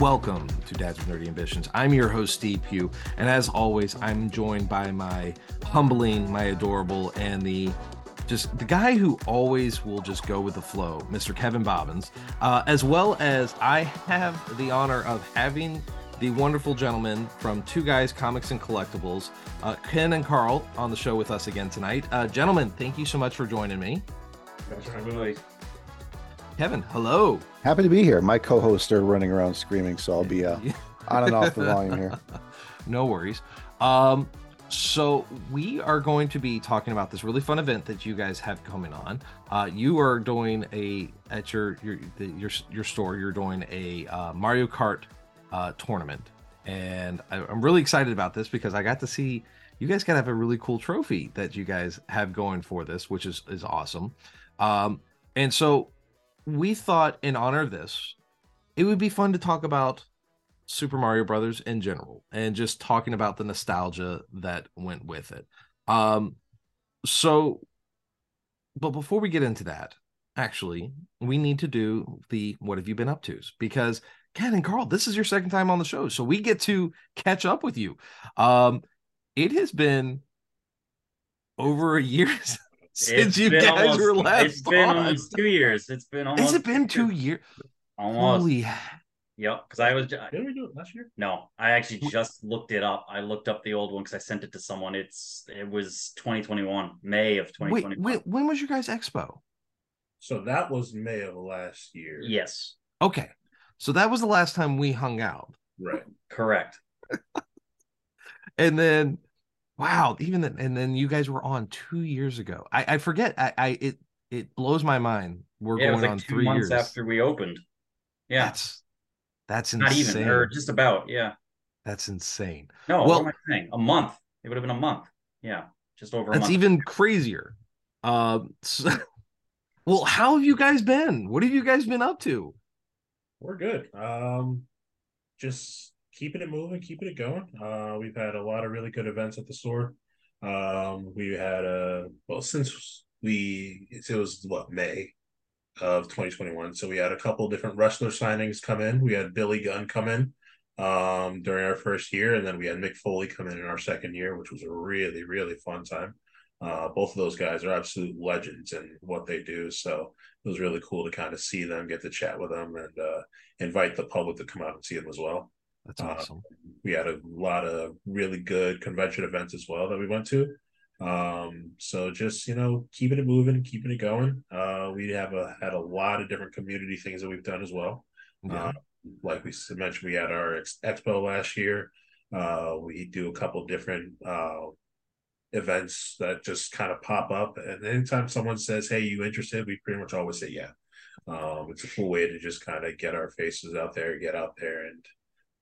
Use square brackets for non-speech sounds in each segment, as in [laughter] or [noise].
Welcome to Dads with Nerdy Ambitions. I'm your host, Steve Pugh, and as always, I'm joined by my humbling, my adorable, and the just the guy who always will just go with the flow, Mr. Kevin Bobbins, uh, as well as I have the honor of having the wonderful gentlemen from Two Guys Comics and Collectibles, uh, Ken and Carl, on the show with us again tonight. Uh, gentlemen, thank you so much for joining me. Kevin, hello. Happy to be here. My co-hosts are running around screaming, so I'll be uh, [laughs] on and off the volume here. no worries. Um, so we are going to be talking about this really fun event that you guys have coming on. Uh, you are doing a at your your the, your your store. You're doing a uh, Mario Kart uh, tournament, and I, I'm really excited about this because I got to see you guys got to have a really cool trophy that you guys have going for this, which is is awesome. Um, and so we thought in honor of this, it would be fun to talk about Super Mario Brothers in general and just talking about the nostalgia that went with it. Um, so, but before we get into that, actually, we need to do the what have you been up to's because Ken and Carl, this is your second time on the show, so we get to catch up with you. Um, it has been over a year [laughs] since It's you guys almost- were last. It's been on. almost two years. It's been almost. Has it been two years? Almost. Holy, Yep. Because I was. Didn't we do it last year? No, I actually just looked it up. I looked up the old one because I sent it to someone. It's it was 2021, May of wait, 2021. wait, when was your guys expo? So that was May of last year. Yes, Okay, so that was the last time we hung out, Right. correct. [laughs] and then, wow, even then, and then you guys were on two years ago. I, I forget. I, I, it, it blows my mind. We're Yeah, going like on three months years. after we opened. Yeah, That's that's not even or just about. Yeah. That's insane. No, Well- what am I saying? A month. It would have been a month. Yeah, just over a That's even crazier. Um, so- [laughs] well, how have you guys been? What have you guys been up to? We're good. Um just keeping it moving, keeping it going. Uh we've had a lot of really good events at the store. Um we had a well since we it was what May of 2021. So we had a couple different wrestler signings come in. We had Billy Gunn come in um during our first year, and then we had Mick Foley come in in our second year, which was a really, really fun time. Uh, both of those guys are absolute legends in what they do. So it was really cool to kind of see them, get to chat with them, and uh, invite the public to come out and see them as well. That's Uh, awesome. We had a lot of really good convention events as well that we went to. Um, so just you know, keeping it moving, keeping it going. Uh, we have a had a lot of different community things that we've done as well. Yeah. Uh, like we mentioned, we had our ex- expo last year. Uh, we do a couple different uh, events that just kind of pop up, and anytime someone says, "Hey, you interested?" We pretty much always say, "Yeah." Um, it's a cool way to just kind of get our faces out there, get out there, and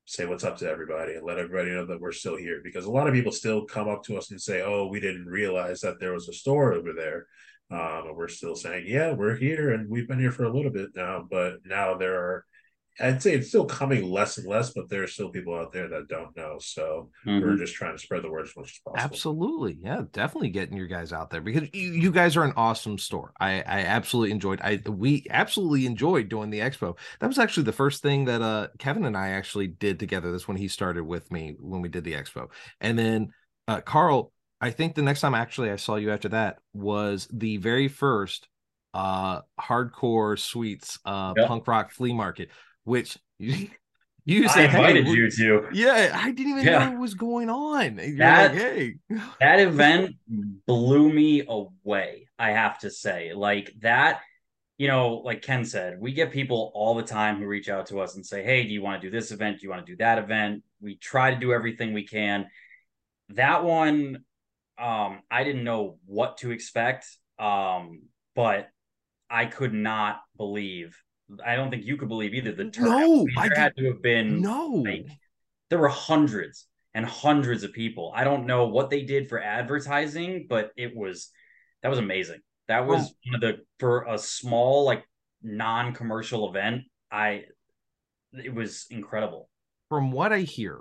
say what's up to everybody, and let everybody know that we're still here. Because a lot of people still come up to us and say, "Oh, we didn't realize that there was a store over there." Um, we're still saying, yeah, we're here and we've been here for a little bit now, but now there are, I'd say it's still coming less and less, but there are still people out there that don't know. So Mhm. we're just trying to spread the word as much as possible. Absolutely. Yeah, definitely getting your guys out there because you, you guys are an awesome store. I, I absolutely enjoyed I we absolutely enjoyed doing the expo. That was actually the first thing that uh Kevin and I actually did together. That's when he started with me when we did the expo. And then uh Carl, I think the next time actually I saw you after that was the very first uh hardcore sweets uh Yep. punk rock flea market, which [laughs] you, you said, "Hey, invited we- you to. yeah, I didn't even Yeah. know what was going on. That- like, hey, [laughs] that event blew me away i have to say like that you know like ken said we get people all the time who reach out to us and say hey do you want to do this event do you want to do that event we try to do everything we can that one um i didn't know what to expect um but i could not believe i don't think you could believe either the turnout No, I mean, there had to have been no. like there were hundreds and hundreds of people. I don't know what they did for advertising, but it was that was amazing. That was one of the for a small like non-commercial event. I it was incredible. From what I hear,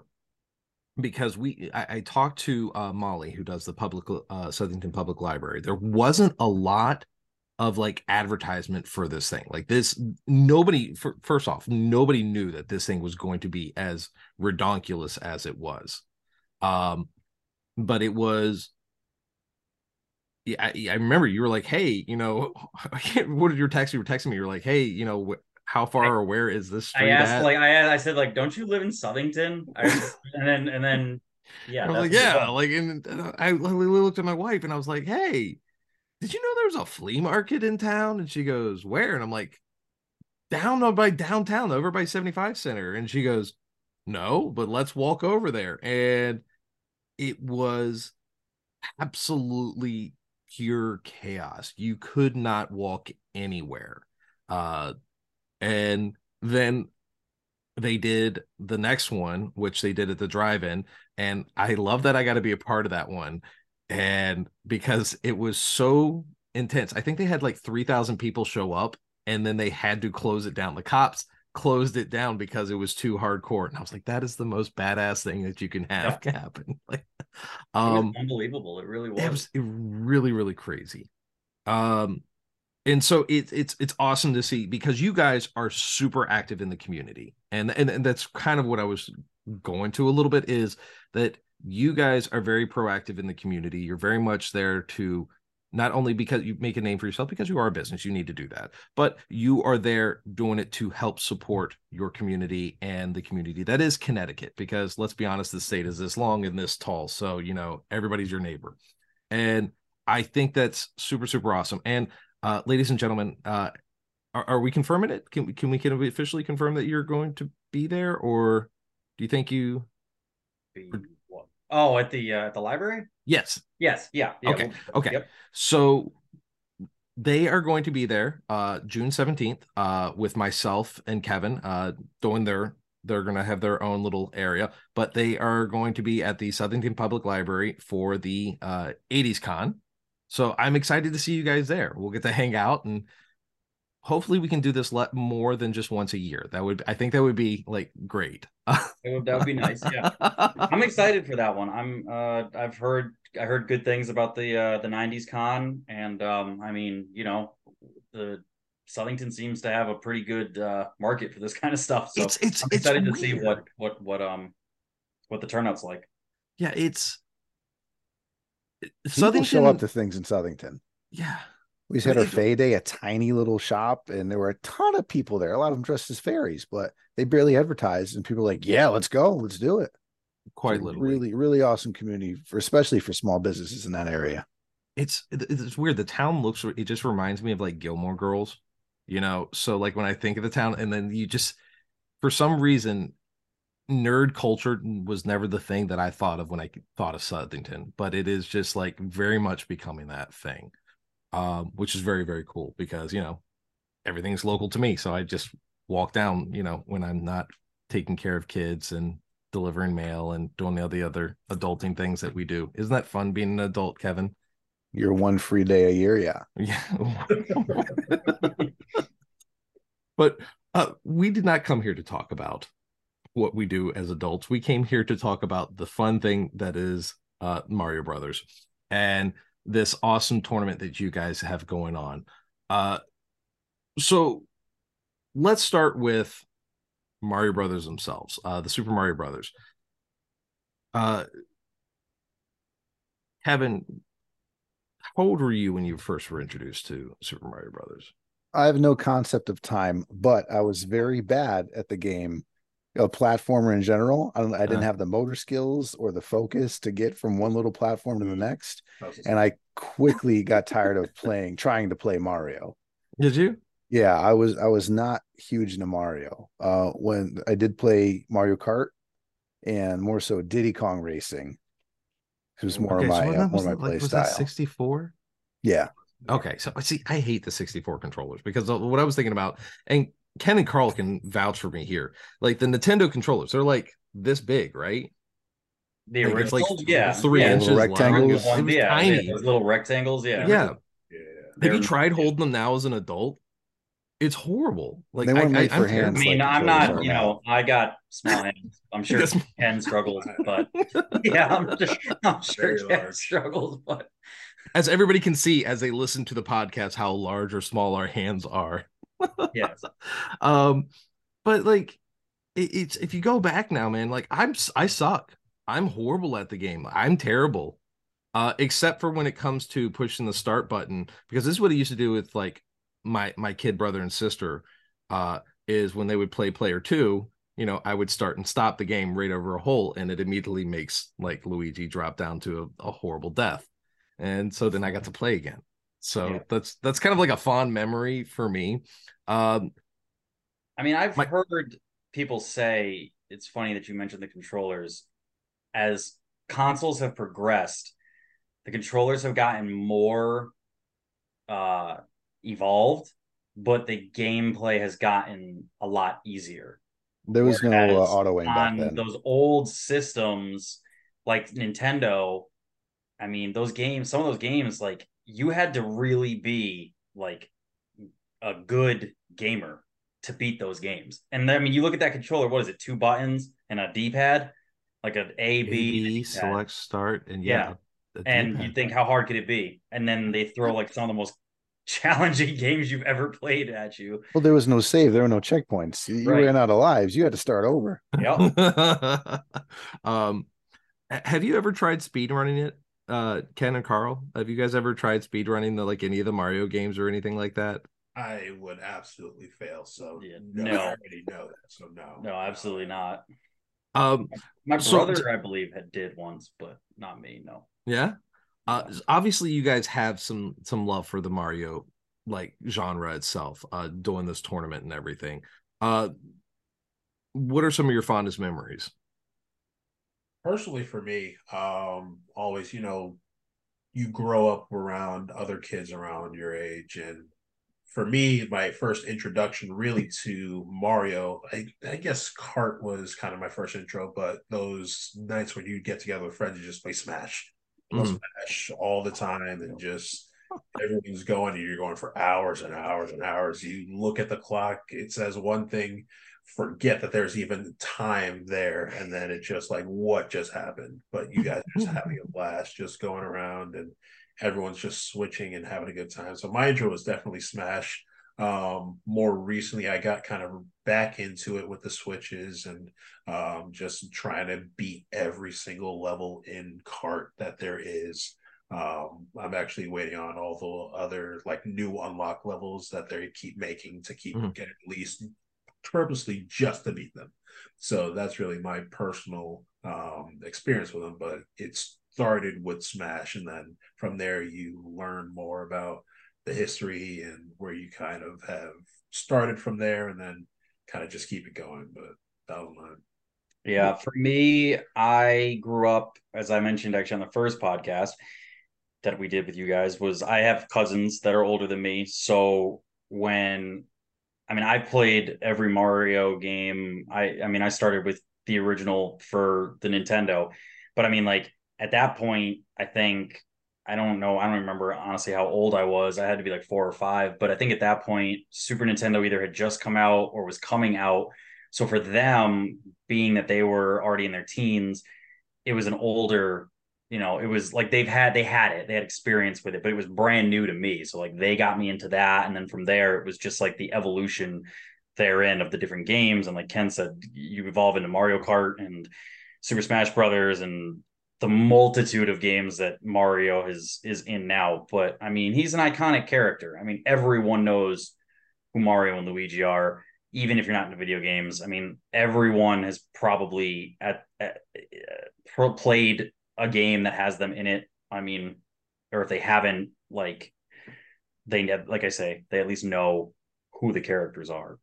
because we I, I talked to uh, Molly, who does the public uh, Southington Public Library. There wasn't a lot of like advertisement for this thing. Like this, nobody. For, first off, nobody knew that this thing was going to be as redonkulous as it was. Um, but it was. Yeah, I, I remember you were like, "Hey, you know, [laughs] what did your text? You were texting me. You were like, "Hey, you know, how far I, or where is this I asked, at? like, I I said, like, don't you live in Southington? I, and then and then yeah, [laughs] I was like, yeah, like, and I looked at my wife and I was like, hey, did you know there was a flea market in town? And she goes, where? And I'm like, down by downtown, over by 75 Center. And she goes, no, but let's walk over there. And it was absolutely pure chaos. You could not walk anywhere. Uh, and then they did the next one, which they did at the drive-in, and I love that I got to be a part of that one, and because it was so intense. I think they had like three thousand people show up, and then they had to close it down. The cops closed it down because it was too hardcore, and I was like, that is the most badass thing that you can have yeah. [laughs] happen. [laughs] Like, um, unbelievable. It really was. It was really, really crazy. Um, and so it's it's it's awesome to see because you guys are super active in the community and, and and that's kind of what i was going to a little bit is that you guys are very proactive in the community you're very much there to not only because you make a name for yourself because you are a business you need to do that but you are there doing it to help support your community and the community that is connecticut because let's be honest the state is this long and this tall so you know everybody's your neighbor and i think that's super super awesome and uh, ladies and gentlemen, uh, are, are, we confirming it? Can we can we can we officially confirm that you're going to be there, or do you think you? Oh, at the uh, at the library. Yes. Yes. Yeah. yeah okay. Okay. Yep. So they are going to be there uh June 17th uh with myself and Kevin uh doing their they're going to have their own little area but they are going to be at the Southington Public Library for the uh 80s con so I'm excited to see you guys there. We'll get to hang out and hopefully we can do this let more than just once a year. That would I think that would be like great. would, that would be nice. Yeah. [laughs] I'm excited for that one. I'm uh I've heard I heard good things about the uh the 90s con and um I mean, you know, the Southington seems to have a pretty good uh market for this kind of stuff. So it's, it's, I'm excited to weird. see what what what um what the turnout's like. Yeah, it's People show up to things in Southington. Yeah. We had our Fay Day, a tiny little shop, and there were a ton of people there. A lot of them dressed as fairies, but they barely advertised. And people were like, "Yeah, let's go, let's do it." Quite literally, really, really awesome community for especially for small businesses in that area. It's it's weird. The town looks. It just reminds me of like Gilmore Girls, you know. So like when I think of the town, and then you just for some reason nerd culture was never the thing that I thought of when I thought of Southington, but it is just like very much becoming that thing, um, which is very very cool because you know everything's local to me, so I just walk down, you know, when I'm not taking care of kids and delivering mail and doing all the other adulting things that we do. Isn't that fun being an adult, Kevin? You're one free day a year, yeah. [laughs] Yeah. but uh, we did not come here to talk about what we do as adults. We came here to talk about the fun thing that is uh, Mario Brothers and this awesome tournament that you guys have going on. Uh, so let's start with Mario Brothers themselves, uh, the Super Mario Brothers. Uh, Kevin, how old were you when you first were introduced to Super Mario Brothers? I have no concept of time, but I was very bad at the game a platformer in general. I, I didn't uh have the motor skills or the focus to get from one little platform to the next, and I quickly got tired of playing, trying to play Mario. Did you? Yeah, I was. I was not huge into Mario. Uh, when I did play Mario Kart, and more so Diddy Kong Racing, it was more okay, of my so uh, more my play like, style. Sixty four. Yeah. Okay, so I see, I hate the 64 controllers because what I was thinking about, and Ken and Carl can vouch for me here. Like the Nintendo controllers, they're like this big, right? The like original, like yeah, three yeah, inches rectangles. Long. It was yeah, tiny. Those little rectangles, yeah. Yeah. yeah. Have you tried holding them now as an adult? It's horrible. Like they weren't I, made I, for hands. I mean, like I'm not. You know, I got small hands. I'm sure Ken struggles, but [laughs] yeah, I'm, just, I'm sure Ken struggles, but as everybody can see as they listen to the podcast, how large or small our hands are. Yes. [laughs] um, but like, it, it's if you go back now, man. Like I'm, I suck. I'm horrible at the game. I'm terrible. Uh, except for when it comes to pushing the start button, because this is what I used to do with like my my kid brother and sister. Uh, is when they would play player two, you know, I would start and stop the game right over a hole, and it immediately makes like Luigi drop down to a, a horrible death. And so then I got to play again. So Yeah. that's that's kind of like a fond memory for me. Um, I mean, I've My- heard people say it's funny that you mentioned the controllers. As consoles have progressed, the controllers have gotten more uh evolved, but the gameplay has gotten a lot easier. There was no uh, auto aim back on then. those old systems like Nintendo, I mean, those games, some of those games, like you had to really be like a good gamer to beat those games. And I mean, you look at that controller, what is it, two buttons and a D pad, like an A, A, B, B, and a D-pad. select, start, and Yeah. yeah, and you think, how hard could it be? And then they throw like some of the most [laughs] challenging games you've ever played at you. Well, there was no save. There were no checkpoints. You Right. ran out of lives. You had to start over. Yep. [laughs] um, have you ever tried speed running it, uh, Ken and Carl? Have you guys ever tried speed running the like any of the Mario games or anything like that? I would absolutely fail. So Yeah, no, no. I already know that. So no, No, absolutely not. Um, My So- brother, I believe, had did once, but not me. No. yeah. Uh, obviously, you guys have some some love for the Mario like genre itself, uh, doing this tournament and everything. Uh, what are some of your fondest memories? Personally for me um always you know you grow up around other kids around your age and for me my first introduction really to mario i, I guess kart was kind of my first intro but those nights when you get together with friends and just play smash Mhm. smash all the time and just everything's going and you're going for hours and hours and hours. You look at the clock it says one thing forget that there's even time there and then it's just like what just happened? But you guys are just having a [laughs] blast just going around and everyone's just switching and having a good time. So my intro was definitely smash um more recently i got kind of back into it with the switches and um just trying to beat every single level in Kart that there is um i'm actually waiting on all the other like new unlock levels that they keep making to keep Mhm. getting at least purposely just to beat them. So that's really my personal um, experience with them. But it started with Smash, and then from there you learn more about the history and where you kind of have started from there, and then kind of just keep it going. But that was mine. Yeah, for me, I grew up, as I mentioned actually on the first podcast that we did with you guys, was I have cousins that are older than me. So when I mean I played every Mario game. I I mean I started with the original for the Nintendo. But I mean like at that point, I think I don't know, I don't remember honestly how old I was. I had to be like four or five, but I think at that point Super Nintendo either had just come out or was coming out. So for them, being that they were already in their teens, it was an older, you know, it was like they've had they had it, they had experience with it, but it was brand new to me. So like they got me into that, and then from there it was just like the evolution therein of the different games. And like Ken said, you evolve into Mario Kart and Super Smash Brothers and the multitude of games that Mario is is in now. But I mean, he's an iconic character. I mean, everyone knows who Mario and Luigi are even if you're not into video games. I mean, everyone has probably at, at, uh, played a game that has them in it. I mean, or if they haven't, like they like I say, they at least know who the characters are.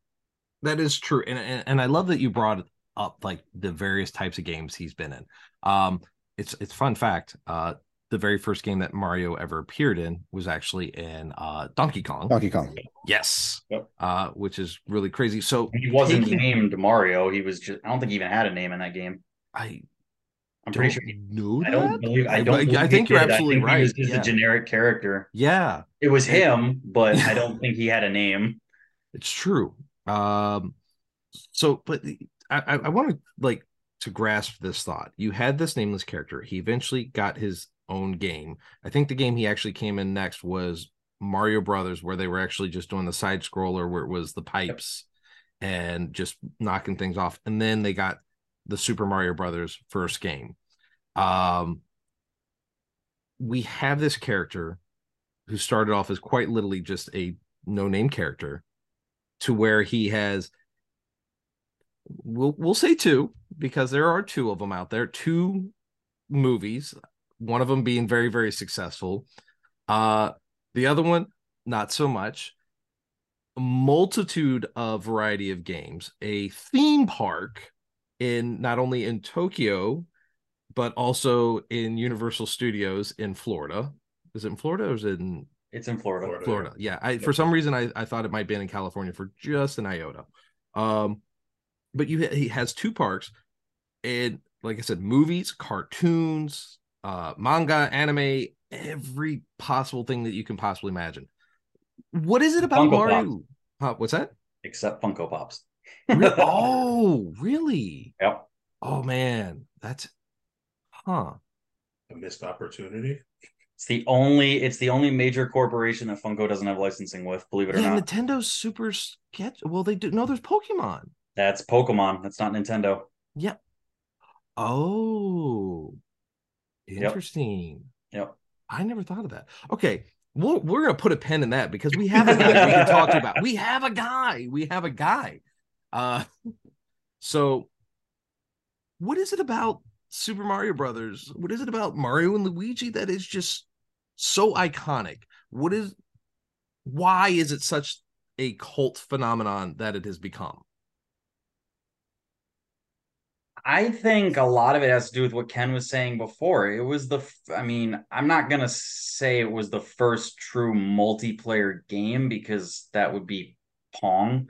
That is true, and, and and I love that you brought up like the various types of games he's been in. Um, it's it's fun fact. Uh, the very first game that Mario ever appeared in was actually in uh Donkey Kong. Donkey Kong. Yes, Yep. uh, which is really crazy. So He wasn't taking- named Mario. He was just. I don't think he even had a name in that game. I I'm don't pretty sure. He, know I don't believe. I I- don't. I believe he think you're did. absolutely I think He was right. just Yeah. a generic character. yeah, It was him, but I [laughs] don't think he had a name. It's true. Um, so, but I, I, I want to like to grasp this thought. You had this nameless character. He eventually got his own game. I think the game he actually came in next was Mario Brothers, where they were actually just doing the side scroller where it was the pipes and just knocking things off. And then they got the Super Mario Brothers first game. Um, we have this character who started off as quite literally just a no name character to where he has we'll we'll say two because there are two of them out there two movies one of them being very very successful uh the other one not so much a multitude of variety of games a theme park in not only in Tokyo but also in Universal Studios in Florida is it in Florida or is it in It's in Florida. Florida. Florida. Yeah. I for some reason I, I thought it might be in California for just an iota. Um, but you he has two parks, and like I said, movies, cartoons, uh, manga, anime, every possible thing that you can possibly imagine. What is it about Funko Mario? Huh, what's that? Except Funko Pops. Re- [laughs] oh, really? Yep. Oh man, that's huh. A missed opportunity. It's the only it's the only major corporation that Funko doesn't have licensing with, believe it or Yeah, not. Nintendo's super sketch. Well, they do. No, there's Pokemon. That's Pokemon. That's not Nintendo. Oh. Yep. Oh, interesting. Yep. I never thought of that. Okay, we're, we're gonna put a pen in that because we have a [laughs] guy we can talk about. We have a guy. We have a guy. Uh, so what is it about Super Mario Brothers? What is it about Mario and Luigi that is just so iconic? What is why is it such a cult phenomenon that it has become? I think a lot of it has to do with what Ken was saying before. It was the, I mean, I'm not going to say it was the first true multiplayer game because that would be Pong,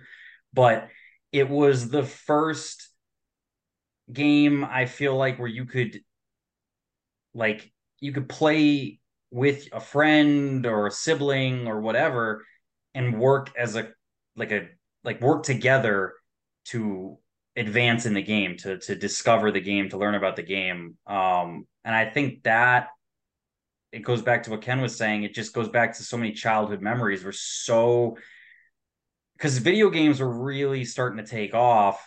but it was the first game I feel like where you could, like, you could play with a friend or a sibling or whatever and work as a, like a, like work together to advance in the game to to discover the game to learn about the game. Um and i think that it goes back to what ken was saying it just goes back to so many childhood memories we're so because video games were really starting to take off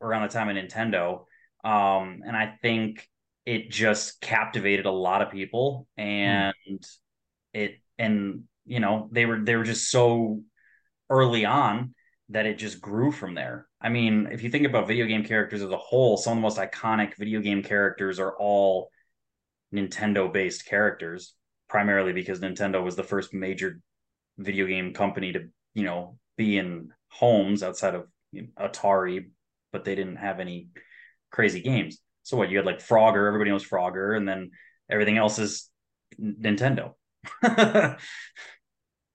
around the time of nintendo um and i think it just captivated a lot of people and it and you know they were they were just so early on that it just grew from there. I mean, if you think about video game characters as a whole, some of the most iconic video game characters are all Nintendo based characters, primarily because Nintendo was the first major video game company to, you know, be in homes outside of you know, Atari, but they didn't have any crazy games. So what you had like Frogger, everybody knows Frogger, and then everything else is Nintendo. [laughs]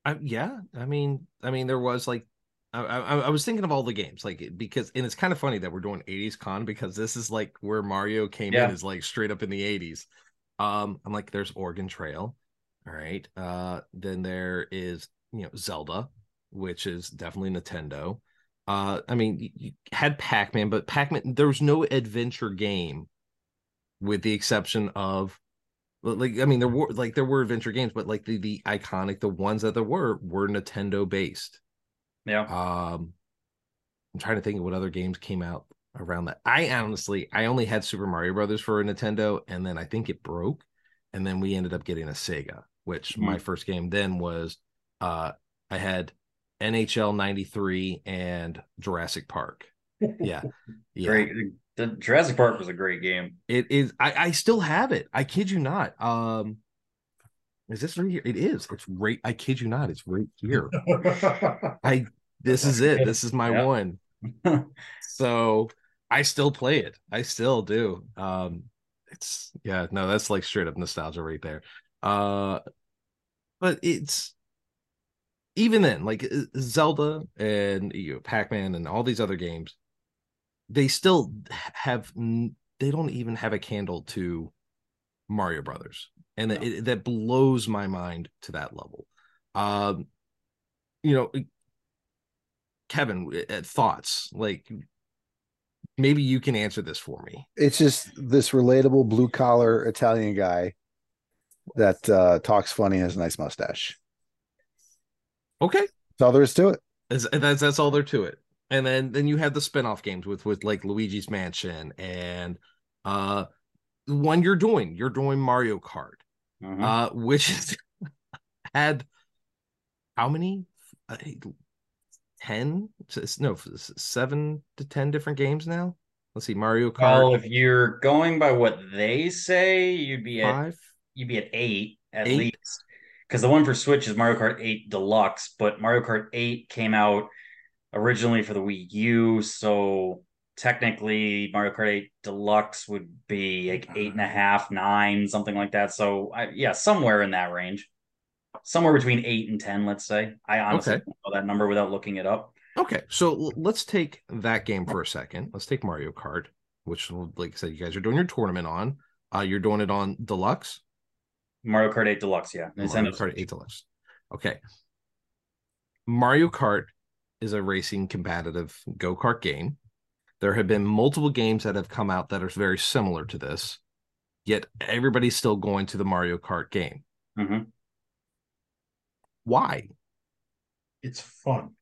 I, yeah, I mean, I mean, there was like, I, I, I was thinking of all the games, like because, and it's kind of funny that we're doing '80s con because this is like where Mario came Yeah. in is like straight up in the '80s. Um, I'm like, there's Oregon Trail, all right. Uh, then there is you know Zelda, which is definitely Nintendo. Uh, I mean, you, had Pac-Man, but Pac-Man, there was no adventure game, with the exception of like I mean, there were like there were adventure games, but like the the iconic, the ones that there were were Nintendo based. yeah. Um, I'm trying to think of what other games came out around that. I honestly, I only had Super Mario Brothers for a Nintendo, and then I think it broke, and then we ended up getting a Sega. Which my first game then was, uh, I had NHL '93 and Jurassic Park. Yeah, [laughs] yeah. Great. The Jurassic Park was a great game. It is. I, I still have it. I kid you not. Um, is this right here? It is. It's right. I kid you not. It's right here. [laughs] I. This is it. This is my Yeah. one. [laughs] So I still play it. I still do. Um, it's yeah. No, that's like straight up nostalgia right there. Uh, but it's even then, like uh, Zelda and you know, Pac Man and all these other games, they still have. They don't even have a candle to Mario Brothers, and that No. it, that blows my mind to that level. Um, you know, Kevin, uh, thoughts like maybe you can answer this for me. It's just this relatable blue collar Italian guy that uh, talks funny and has a nice mustache. Okay, That's all there is to it. that's that's, that's all there to it. And then then you have the spin-off games with with like Luigi's Mansion and uh the one you're doing. You're doing Mario Kart, Mhm. uh, which is [laughs] had how many? Uh, ten? No, seven to ten different games now. Let's see, Mario Kart. well, if you're going by what they say, you'd be at five. you'd be at eight at Eight? least. Because the one for Switch is Mario Kart 8 Deluxe, but Mario Kart 8 came out originally for the Wii U, so technically Mario Kart 8 Deluxe would be like eight and a half, nine, something like that. So I, yeah, somewhere in that range. Somewhere between eight and ten, let's say. I honestly Okay. don't know that number without looking it up. Okay, so let's take that game for a second. Let's take Mario Kart, which, like I said, you guys are doing your tournament on. Uh, you're doing it on Deluxe. Mario Kart 8 Deluxe, yeah. Mario Nintendo Kart 8 Deluxe. Okay. Mario Kart is a racing competitive go kart game. There have been multiple games that have come out that are very similar to this, yet everybody's still going to the Mario Kart game. Mhm. Why? It's fun.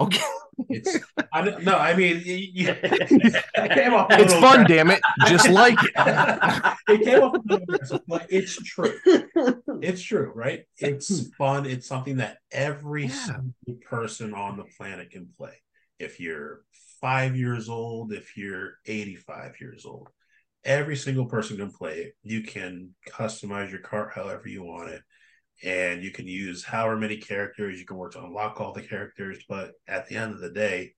Okay, It's I don't no. I mean, you, you, [laughs] it came off it's fun, aggressive. damn it. Just like it. [laughs] it came off a aggressive, but it's true. It's true, right? It's hmm. fun. It's something that every Yeah. single person on the planet can play. If you're five years old, if you're 85 years old, every single person can play it. You can customize your cart however you want it. And you can use however many characters you can work to unlock all the characters. But at the end of the day,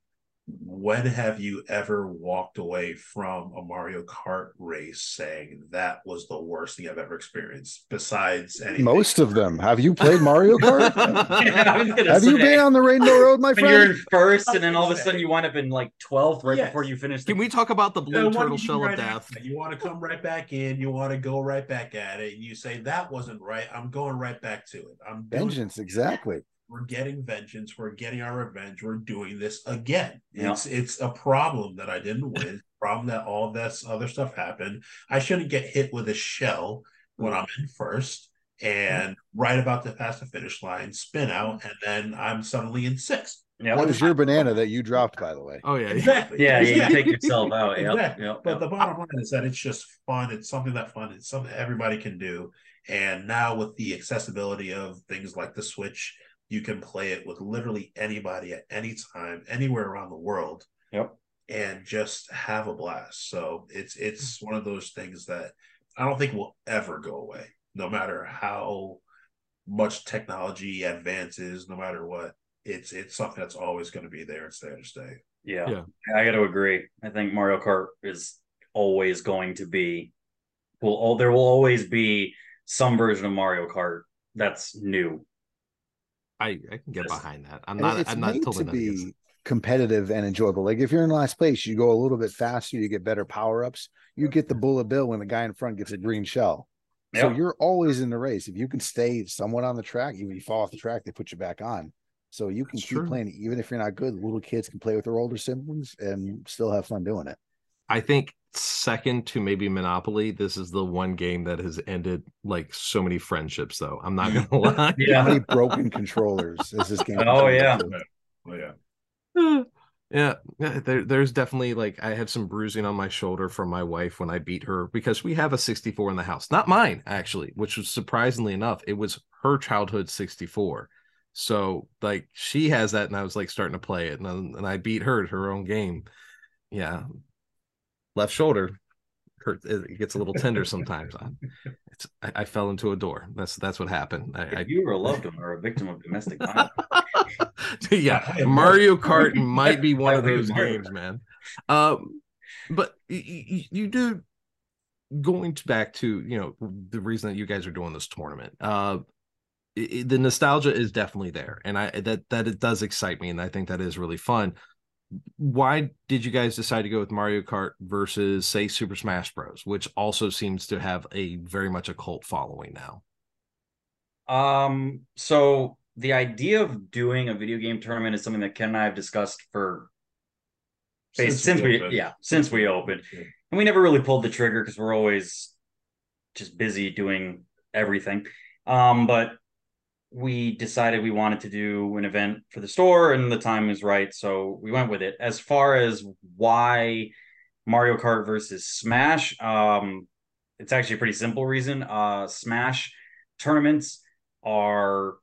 when have you ever walked away from a Mario Kart race saying that was the worst thing I've ever experienced? Besides anything, Most of them. Have you played [laughs] Mario Kart? [laughs] Yeah, I was gonna Have you been on the Rainbow Road, my when you're in first, and then all of a [laughs] sudden you wind up in like 12th right Yes. before you finish. Can we talk about the The blue one turtle you do shell of death? You want to come right back in. You want to go right back at it. And you say that wasn't right. I'm going right back to it. I'm doing- Vengeance, exactly. We're getting vengeance. We're getting our revenge. We're doing this again. Yeah. It's it's a problem that I didn't win. [laughs] problem that all this other stuff happened. I shouldn't get hit with a shell when I'm in first and right about to pass the finish line, spin out, and then I'm suddenly in sixth. Yeah. That was your banana that you dropped, by the way. Oh yeah, Exactly. Yeah, yeah, you Exactly. take yourself out. Yep, Exactly. yep, But yep. the bottom line is that it's just fun. It's something that fun. It's something everybody can do. And now with the accessibility of things like the Switch, you can play it with literally anybody at any time, anywhere around the world, Yep. and just have a blast. So it's it's mm-hmm. one of those things that I don't think will ever go away, no matter how much technology advances, no matter what. It's it's something that's always going to be there. It's there to stay. Yeah. Yeah. I got to agree. I think Mario Kart is always going to be. Will all there will always be some version of Mario Kart that's new. I, I can get behind that. I'm not. it's I'm not totally to not against be competitive and enjoyable. Like if you're in last place, you go a little bit faster, you get better power ups. You get the bullet bill when the guy in front gets a green shell. So you're always in the race. If you can stay somewhat on the track, even if you fall off the track, they put you back on. So you can It's keep true. playing, even if you're not good. Little kids can play with their older siblings and still have fun doing it. I think second to maybe Monopoly, this is the one game that has ended like so many friendships. Though I'm not gonna [laughs] lie. How Yeah. many broken controllers is this game? Oh, yeah. Oh yeah. [sighs] yeah, yeah there, there's definitely like I have some bruising on my shoulder from my wife when I beat her because we have a 64 in the house, not mine actually, which was surprisingly enough, it was her childhood 64. So like she has that, and I was like starting to play it, and then- and I beat her at her own game. Yeah, left shoulder hurt. It gets a little tender sometimes. I, it's I, I fell into a door. That's that's what happened. I, you were a loved one or a victim of domestic violence, [laughs] yeah, Mario Kart might be one of those games, man. Um, but y- y- you do going to back to you know the reason that you guys are doing this tournament. Uh, i- i- the nostalgia is definitely there, and I that that it does excite me, and I think that is really fun. Why did you guys decide to go with Mario Kart versus say Super Smash Bros, which also seems to have a very much a cult following now? Um, so the idea of doing a video game tournament is something that Ken and I have discussed for since, since we, opened. yeah, since we opened. And we never really pulled the trigger because we're always just busy doing everything. Um, but we decided we wanted to do an event for the store and the time was right. So we went with it. As far as why Mario Kart versus Smash, um, it's actually a pretty simple reason. Uh, Smash tournaments are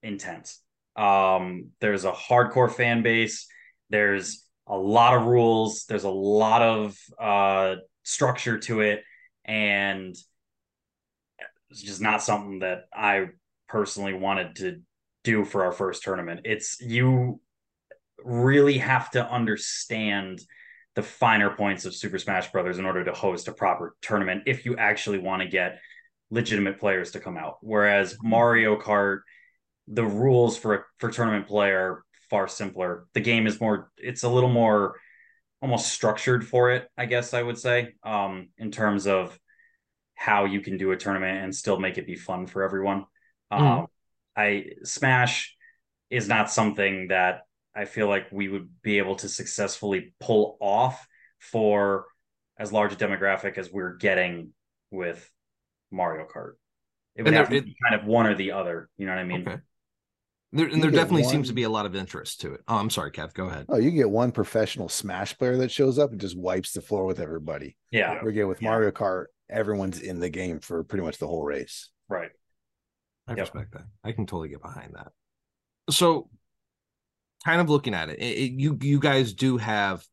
intense. Um, there's a hardcore fan base. There's a lot of rules. There's a lot of uh, structure to it, and it's just not something that I personally wanted to do for our first tournament. It's you really have to understand the finer points of Super Smash Brothers in order to host a proper tournament if you actually want to get legitimate players to come out. Whereas Mario Kart, the rules for for tournament play are far simpler. The game is more it's a little more almost structured for it, I guess I would say, um, in terms of how you can do a tournament and still make it be fun for everyone. Mm. Um, I Smash is not something that I feel like we would be able to successfully pull off for as large a demographic as we're getting with Mario Kart. It would and have to be kind of one or the other. You know what I mean? Okay. There, and there definitely one... seems to be a lot of interest to it. Oh, I'm sorry, Kev. Go ahead. Oh, you get one professional Smash player that shows up and just wipes the floor with everybody. Yeah. Or again with yeah. Mario Kart, everyone's in the game for pretty much the whole race. Right. I yep. respect that. I can totally get behind that. So, kind of looking at it, it, it you you guys do have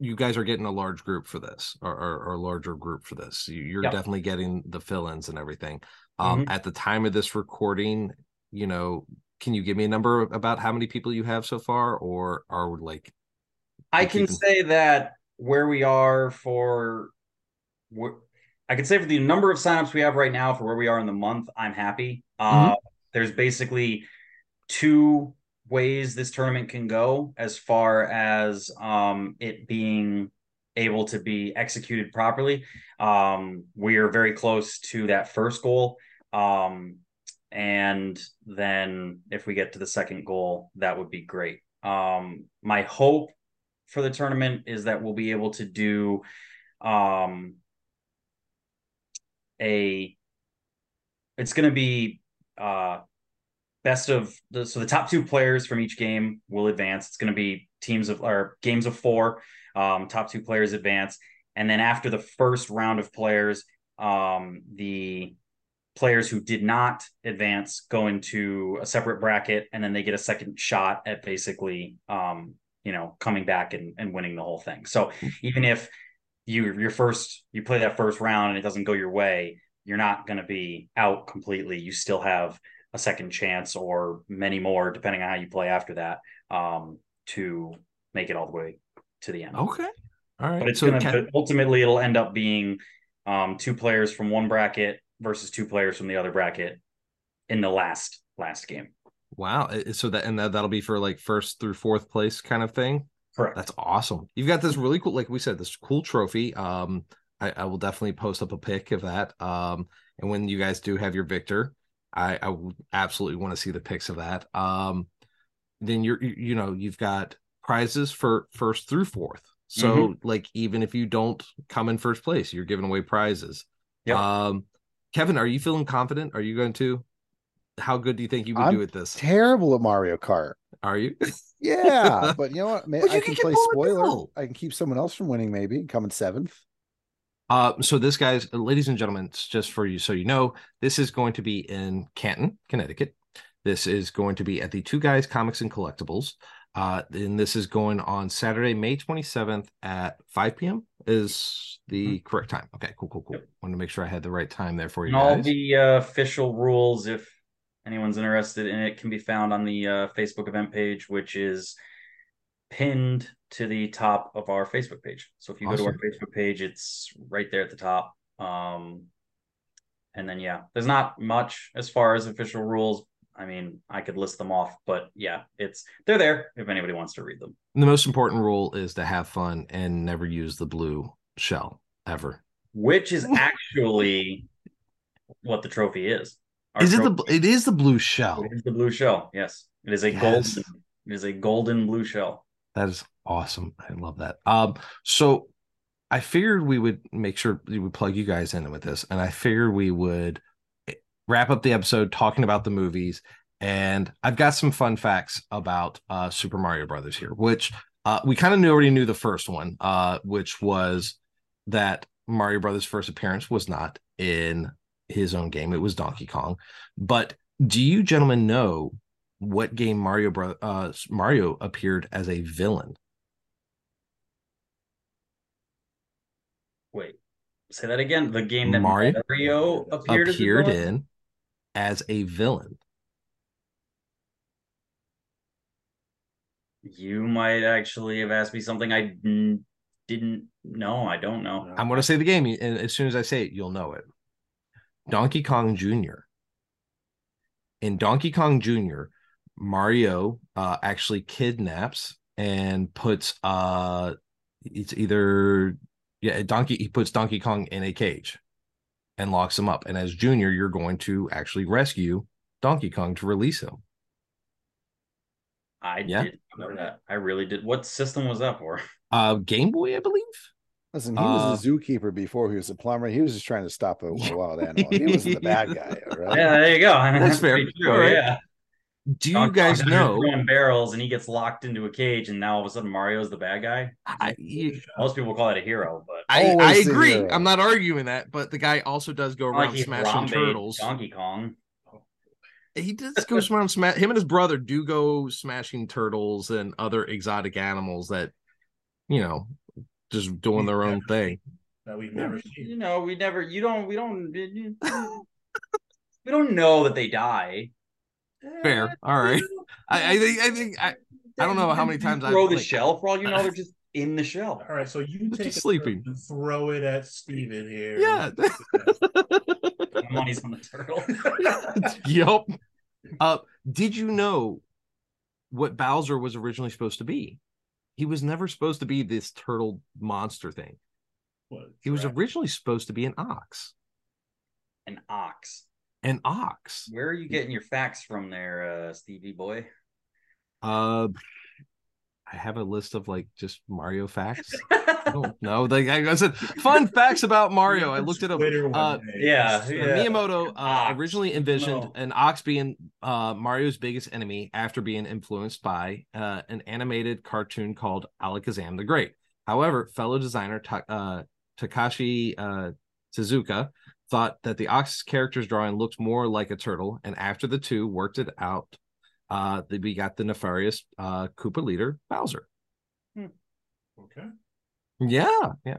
you guys are getting a large group for this or, or, or larger group for this you're yep. definitely getting the fill-ins and everything um mm-hmm. at the time of this recording you know can you give me a number about how many people you have so far or are like i can keeping... say that where we are for I can say for the number of signups we have right now for where we are in the month, I'm happy. Mm-hmm. Uh, there's basically two ways this tournament can go as far as um, it being able to be executed properly. Um, we are very close to that first goal. Um, and then if we get to the second goal, that would be great. Um, my hope for the tournament is that we'll be able to do um, a it's going to be uh best of the so the top two players from each game will advance. It's going to be teams of or games of four um top two players advance. And then after the first round of players um the players who did not advance go into a separate bracket and then they get a second shot at basically um you know coming back and, and winning the whole thing. So even if you your first you play that first round and it doesn't go your way, you're not going to be out completely. You still have a second chance or many more, depending on how you play after that, um, to make it all the way to the end. Okay. All right. But it's so gonna can... ultimately it'll end up being um, two players from one bracket versus two players from the other bracket in the last last game. Wow. So that and that, that'll be for like first through fourth place kind of thing. Correct. That's awesome. You've got this really cool, like we said, this cool trophy. Um, I, I will definitely post up a pic of that. Um, and when you guys do have your victor, I, I absolutely want to see the pics of that. Um, then you're, you know, you've got prizes for first through fourth. So mm-hmm. like even if you don't come in first place, you're giving away prizes. Yeah. Um, Kevin, are you feeling confident? Are you going to? How good do you think you would I'm do at this? Terrible at Mario Kart. Are you? [laughs] yeah, but you know what? Man, I can, can play spoiler. I can keep someone else from winning. Maybe coming seventh. Uh, so this guy's, ladies and gentlemen, just for you, so you know, this is going to be in Canton, Connecticut. This is going to be at the Two Guys Comics and Collectibles. Uh, and this is going on Saturday, May 27th at 5 p.m. is the mm-hmm. correct time. Okay, cool, cool, cool. Yep. Want to make sure I had the right time there for you. And all the uh, official rules, if anyone's interested in it, can be found on the uh, Facebook event page, which is pinned to the top of our Facebook page. So if you awesome. go to our Facebook page, it's right there at the top. Um, and then yeah, there's not much as far as official rules. I mean, I could list them off, but yeah, it's they're there if anybody wants to read them. The most important rule is to have fun and never use the blue shell ever. Which is actually what the trophy is. Is it the it is the blue shell? It is the blue shell. Yes, it is a yes. golden. It is a golden blue shell. That is awesome. I love that. Um, so I figured we would make sure we would plug you guys in with this, and I figured we would wrap up the episode talking about the movies. And I've got some fun facts about uh, Super Mario Brothers here, which uh, we kind of knew already knew the first one, uh, which was that Mario Brothers' first appearance was not in his own game; it was Donkey Kong. But do you gentlemen know what game Mario Bro- uh, Mario appeared as a villain? Wait, say that again. The game that Mario Mario, appeared, appeared as in as a villain. You might actually have asked me something I didn't know. I don't know. I'm going to say the game, and as soon as I say it, you'll know it. Donkey Kong Jr. In Donkey Kong Jr., Mario uh, actually kidnaps and puts uh, it's either yeah Donkey he puts Donkey Kong in a cage and locks him up, and as Junior, you're going to actually rescue Donkey Kong to release him. I Yeah. didn't know that. I really did. What system was that for? Uh, Game Boy, I believe. Listen, he Uh, was a zookeeper before he was a plumber. He was just trying to stop a, a [laughs] wild animal. He wasn't the bad guy, all right? Yeah, there you go. [laughs] That's fair. true, All right. Yeah. Do you Donkey guys know? barrels and he gets locked into a cage, and now all of a sudden Mario's the bad guy? I, you- Most people call it a hero, but I, I agree. hero. I'm not arguing that, but the guy also does go not like around smashing Harambe turtles. Donkey Kong. He does go around smash. Him and his brother do go smashing turtles and other exotic animals that, you know, just doing their own thing. that we've never You know, we never. You don't. We don't. we don't know that they die. Fair. All right. I, I think. I think. I, I don't know how many times I throw the like- shell. For all you know, they're [laughs] just in the shell. All right, so you Just take a sleeping. and throw it at Steven here. Yeah. [laughs] Money's on the turtle. [laughs] yep. Uh, did you know what Bowser was originally supposed to be? He was never supposed to be this turtle monster thing. What, He was originally supposed to be an ox. An ox. An ox. Where are you getting your facts from, there, uh, Stevie boy? Uh, I have a list of like just Mario facts. [laughs] I don't. Like I said, fun facts about Mario. I looked it up. Uh, yeah, yeah. Miyamoto uh, originally envisioned No. an ox being uh, Mario's biggest enemy after being influenced by uh, an animated cartoon called Alakazam the Great. However, fellow designer Ta- uh, Takashi uh, Tezuka thought that the ox character's drawing looked more like a turtle, and after the two worked it out, uh, they- we got the nefarious uh, Koopa leader Bowser. Okay. Yeah, yeah.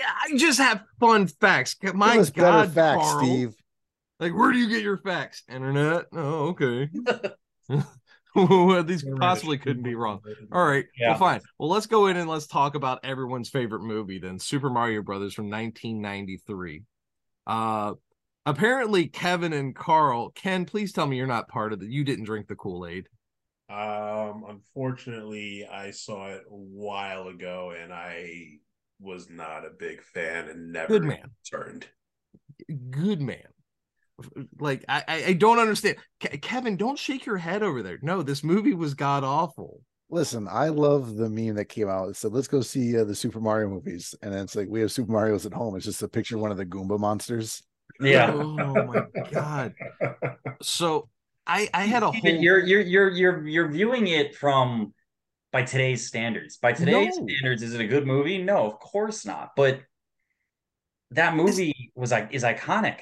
I just have fun facts. My God, better facts, Carl. Steve. Like, where do you get your facts? Internet? Oh, okay. [laughs] [laughs] well, these possibly couldn't be wrong. All right. Yeah. Well, fine. Well, let's go in and let's talk about everyone's favorite movie then Super Mario Brothers from 1993. Uh, apparently, Kevin and Carl, Ken, please tell me you're not part of the, you didn't drink the Kool Aid. Um, unfortunately, I saw it a while ago, and I was not a big fan, and never Good man. turned. Good man. Like, I, I, I don't understand. Ke- Kevin, don't shake your head over there. No, this movie was god awful. Listen, I love the meme that came out. It said, "Let's go see uh, the Super Mario movies," and then it's like we have Super Mario's at home. It's just a picture of one of the Goomba monsters. Yeah. [laughs] Oh my god. So I I had a whole You're you're you're you're you're viewing it from by today's standards. By today's No. standards, is it a good movie? No, of course not. But that movie was like is iconic.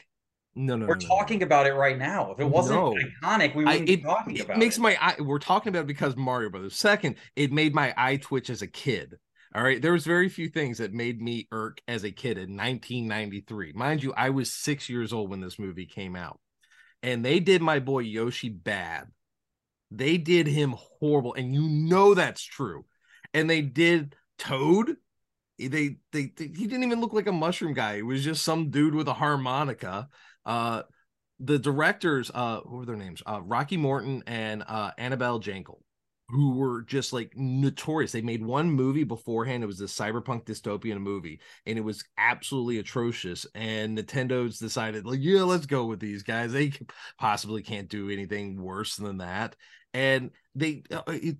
no no We're no, no, talking no. about it right now. If it wasn't iconic, we wouldn't be it, talking it about makes it. my eye we're talking about it because Mario Brothers. Second, it made my eye twitch as a kid. All right. There was very few things that made me irk as a kid in 1993. Mind you, I was six years old when this movie came out. And they did my boy Yoshi bad. They did him horrible. And you know that's true. And they did Toad. They, they, they he didn't even look like a mushroom guy. It was just some dude with a harmonica. Uh the directors, uh, what were their names? Uh, Rocky Morton and uh, Annabelle Jankel, who were just like notorious. They made one movie beforehand. It was a cyberpunk dystopian movie, and it was absolutely atrocious. And Nintendo's decided, like, yeah, let's go with these guys. They possibly can't do anything worse than that. And they, uh, it,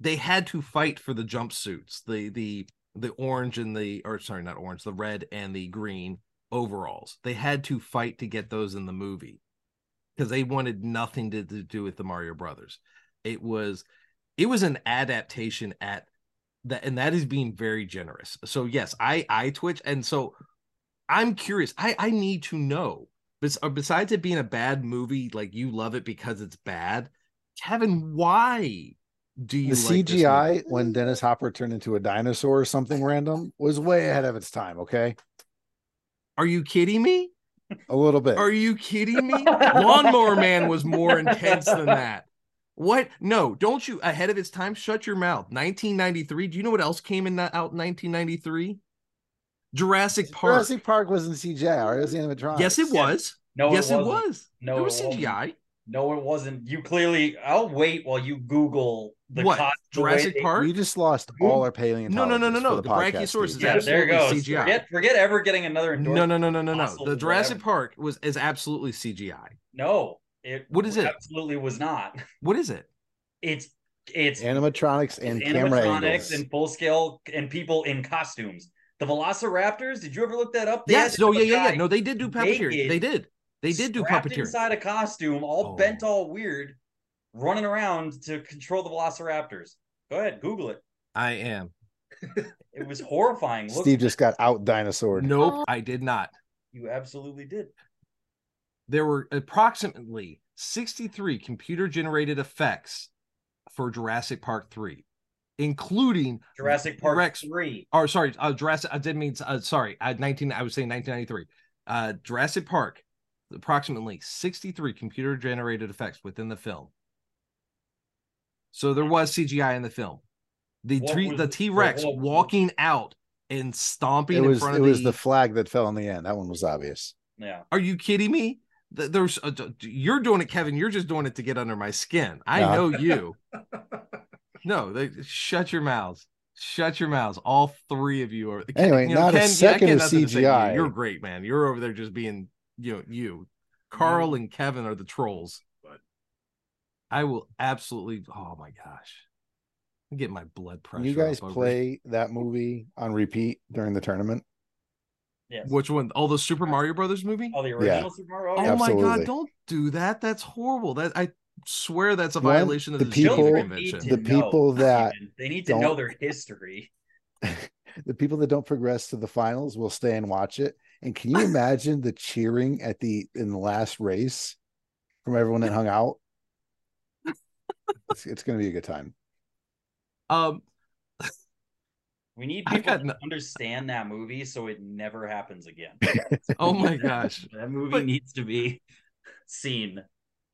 they had to fight for the jumpsuits, the the the orange and the, or sorry, not orange, the red and the green overalls. They had to fight to get those in the movie because they wanted nothing to, to do with the Mario Brothers. It was it was an adaptation at that and that is being very generous. So yes, I I Twitch and so I'm curious. I I need to know. Uh, Besides it being a bad movie, like you love it because it's bad, Kevin, why do you The like CGI when Dennis Hopper turned into a dinosaur or something random was way ahead of its time. Okay, Are you kidding me? a little bit. Are you kidding me? Lawnmower Man was more intense than that. What? No, don't you ahead of its time? Shut your mouth. 1993. Do you know what else came in that out in 1993? Jurassic Park. Jurassic Park wasn't CGI. Or it was animatronics. yes, it was. No, yes, it, it, wasn't. No, there was it wasn't. CGI. No, it wasn't. You clearly. I'll wait while you Google the What? co- the way Jurassic they- Park? We just lost all our paleontologists. No, no, no, no, no. for The podcast, Brachiosaurus is Steve. Yeah, there it absolutely goes. CGI. Forget, forget ever getting another No, endorsement. no, no, no, no, no. Fossil, The Jurassic whatever. Park was is absolutely CGI. No, it. What is it? Absolutely was not. What is it? It's it's Animatronics and camera animatronics angles. and full scale and people in costumes. The Velociraptors. Did you ever look that up? They Yes. No. Oh, yeah. Yeah. Yeah. No, they did do puppeteering. They did. They did do strapped puppeteering. inside a costume, all Oh. bent, all weird, running around to control the Velociraptors. Go ahead, Google it. I am. [laughs] It was horrifying. Look, Steve just got out dinosaured. Nope. Oh. I did not. you absolutely did. There were approximately 63 computer generated effects for Jurassic Park 3, including Jurassic Park Rex- three. or sorry, uh, Jurassic I did mean uh, sorry, I 19 I was saying 1993. Uh Jurassic Park approximately 63 computer generated effects within the film. So there was CGI in the film. The What tree, was the T-Rex what- what- walking out and stomping It was in front it of was the the flag that fell in the end. That one was obvious. Yeah. Are you kidding me? Th- There's uh, d- you're doing it, Kevin. You're just doing it to get under my skin. I Yeah. know you. [laughs] No, they, shut your mouths. Shut your mouths. All three of you are. Anyway, not a second got of nothing to say to you. CGI. You're great, man. You're over there just being you. Know, you, Carl and Kevin are the trolls. But- I will absolutely. Oh my gosh, I get my blood pressure. You guys play that movie on repeat during the tournament? Yes. which one? Oh, the Super Mario Brothers movie. Oh, the original Super Mario. Oh yeah. my god, don't do that. That's horrible. That I swear that's a One, violation of the the, people- Geneva Children need Convention. The people know, that they need to know their history. [laughs] the people that don't progress to the finals will stay and watch it. And can you [laughs] imagine the cheering at the in the last race from everyone that hung out? [laughs] It's, it's going to be a good time. Um, We need people got to no- understand that movie so it never happens again. [laughs] oh my gosh. that movie But- needs to be seen.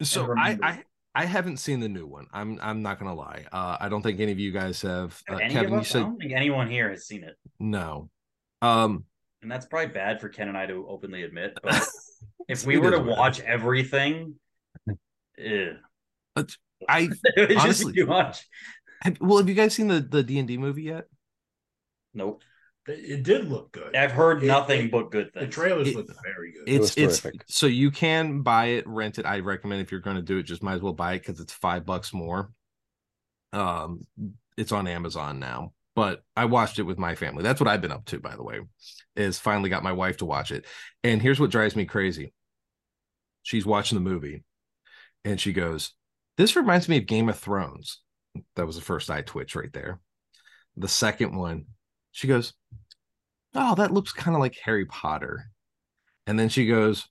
So I. I I haven't seen the new one. I'm I'm not gonna lie. Uh, I don't think any of you guys have. Uh, Kevin, of you us? I said don't think anyone here has seen it, no. Um, and that's probably bad for Ken and I to openly admit. [laughs] But if we were to watch everything, eh. I [laughs] honestly- just too much. have, well, have you guys seen the the D and D movie yet? Nope. It, it did look good. I've heard It- nothing it- but good The things. trailers It- looked very good. It's was it's terrific. so you can buy it, rent it. I recommend if you're going to do it, just might as well buy it because it's five bucks more. Um, it's on Amazon now, but I watched it with my family. That's what I've been up to, by the way. Is finally got my wife to watch it, and here's what drives me crazy. She's watching the movie, and she goes, "This reminds me of Game of Thrones." That was the first eye twitch right there. The second one, she goes, "Oh, that looks kind of like Harry Potter." And then she goes,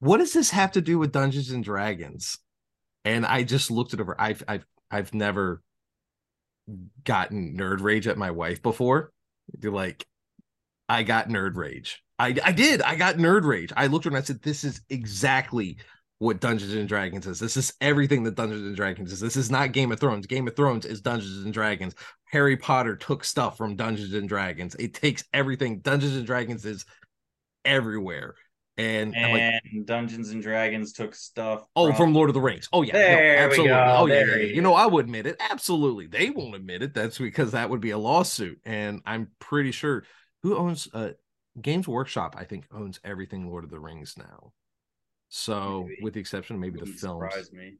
What does this have to do with Dungeons and Dragons? And I just looked at her. I've I've I've never gotten nerd rage at my wife before. Like, I got nerd rage. I I did. I got nerd rage. I looked at her and I said, This is exactly what Dungeons and Dragons is. This is everything that Dungeons and Dragons is. This is not Game of Thrones. Game of Thrones is Dungeons and Dragons. Harry Potter took stuff from Dungeons and Dragons. It takes everything. Dungeons and Dragons is everywhere. And I'm like, And Dungeons and Dragons took stuff. oh, from Lord of the Rings. Oh yeah, no, There we absolutely. go. Oh yeah, There yeah, yeah. you You know, I would admit it. Absolutely, they won't admit it. That's because that would be a lawsuit, and I'm pretty sure who owns uh Games Workshop. I think owns everything Lord of the Rings now. So, Maybe. with the exception of maybe the Wouldn't films. surprise me.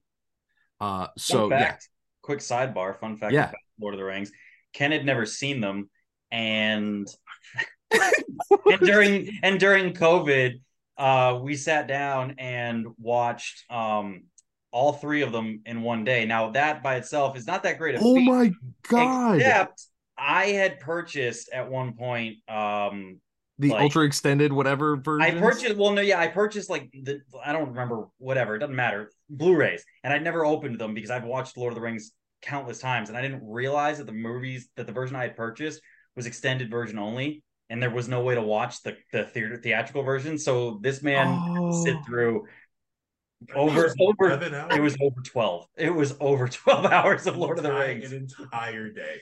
Uh, so yeah, quick sidebar, fun fact Yeah. about Lord of the Rings. Ken had never seen them, and [laughs] and during and during COVID, uh, we sat down and watched um all three of them in one day. Now that by itself is not that great. oh my god! Except I had purchased at one point um the like, ultra extended whatever version. I purchased well no yeah I purchased like the I don't remember whatever it doesn't matter Blu-rays and I'd never opened them because I've watched Lord of the Rings countless times and I didn't realize that the movies that the version I had purchased was extended version only and there was no way to watch the the theater theatrical version so this man oh. sit through over over it was over 12 it was over [laughs] 12 hours of lord of the rings an entire day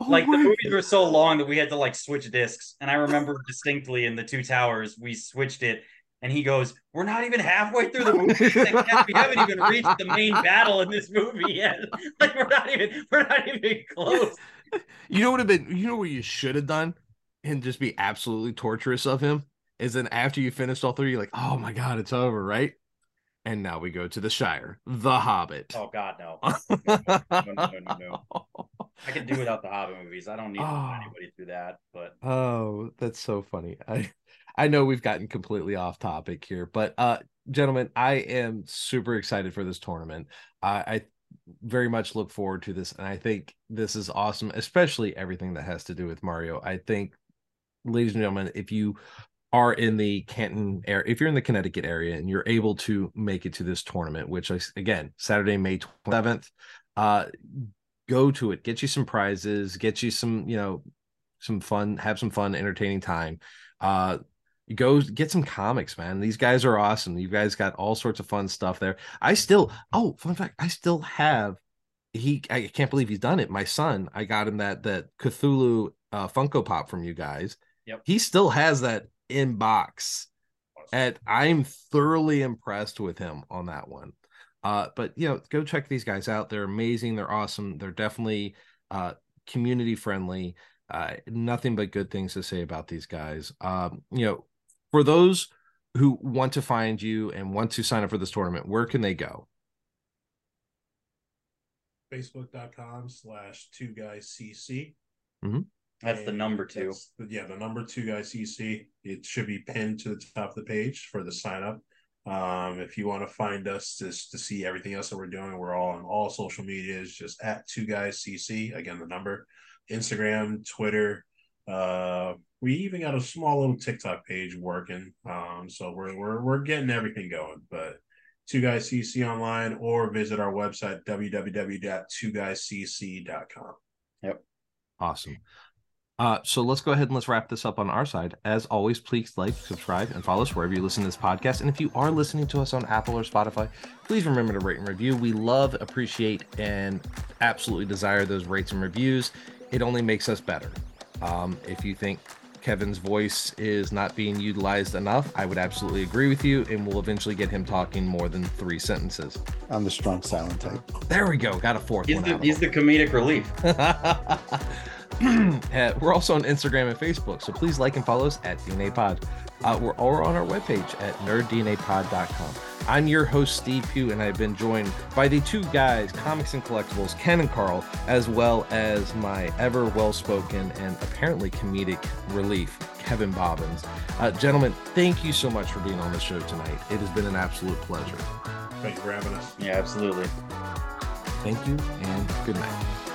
oh like the movies were so long that we had to like switch discs and i remember distinctly in the two towers we switched it and he goes we're not even halfway through the movie like, we haven't even reached the main battle in this movie yet. [laughs] Like we're not even we're not even close. [laughs] You know what have been you know what you should have done and just be absolutely torturous of him is then after you finished all three you're like oh my god it's over right? And now we go to the Shire, The Hobbit. Oh God, no. [laughs] no, no, no, no I can do without the Hobbit movies. I don't need oh. anybody through that. But oh, that's so funny. [laughs] I I know we've gotten completely off topic here, but uh, gentlemen, I am super excited for this tournament. I, I very much look forward to this, and I think this is awesome, especially everything that has to do with Mario. I think, ladies and gentlemen, if you are in the Canton area, if you're in the Connecticut area and you're able to make it to this tournament, which I, again, Saturday, May 27th, uh, go to it, get you some prizes, get you some, you know, some fun, have some fun, entertaining time. Uh, go get some comics, man. These guys are awesome. You guys got all sorts of fun stuff there. I still, oh, fun fact, I still have he I can't believe he's done it. My son, I got him that that Cthulhu uh Funko Pop from you guys. Yep. He still has that in box. And I'm thoroughly impressed with him on that one. Uh, but you know, go check these guys out. They're amazing. They're awesome. They're definitely uh, community friendly. Uh, nothing but good things to say about these guys. Um, you know, for those who want to find you and want to sign up for this tournament, where can they go? Facebook.com slash two guys CC. Mm-hmm. That's the number two. Yeah, the number two guys CC. It should be pinned to the top of the page for the sign up. Um, if you want to find us just to see everything else that we're doing, we're all on all social medias, just at two guys CC. Again, the number, Instagram, Twitter. Uh, we even got a small little TikTok page working. Um, so we're we're we're getting everything going. But two guys CC online or visit our website www.twoguyscc.com. Yep. Awesome. Uh, so let's go ahead and let's wrap this up on our side. As always, please like, subscribe, and follow us wherever you listen to this podcast. And if you are listening to us on Apple or Spotify, please remember to rate and review. We love, appreciate, and absolutely desire those rates and reviews. It only makes us better. Um, if you think Kevin's voice is not being utilized enough, I would absolutely agree with you, and we'll eventually get him talking more than three sentences. I'm the strong silent type. There we go. Got a fourth he's one. The, he's the comedic relief. [laughs] [clears throat] Uh, we're also on Instagram and Facebook, so please like and follow us at DNA Pod. Uh, we're all on our webpage at nerddnapod.com. I'm your host, Steve Pugh, and I've been joined by the two guys, Comics and Collectibles, Ken and Carl, as well as my ever well spoken and apparently comedic relief, Kevin Bobbins. Uh, gentlemen, thank you so much for being on the show tonight. It has been an absolute pleasure. Thank you for having us. Yeah, absolutely. Thank you, and good night.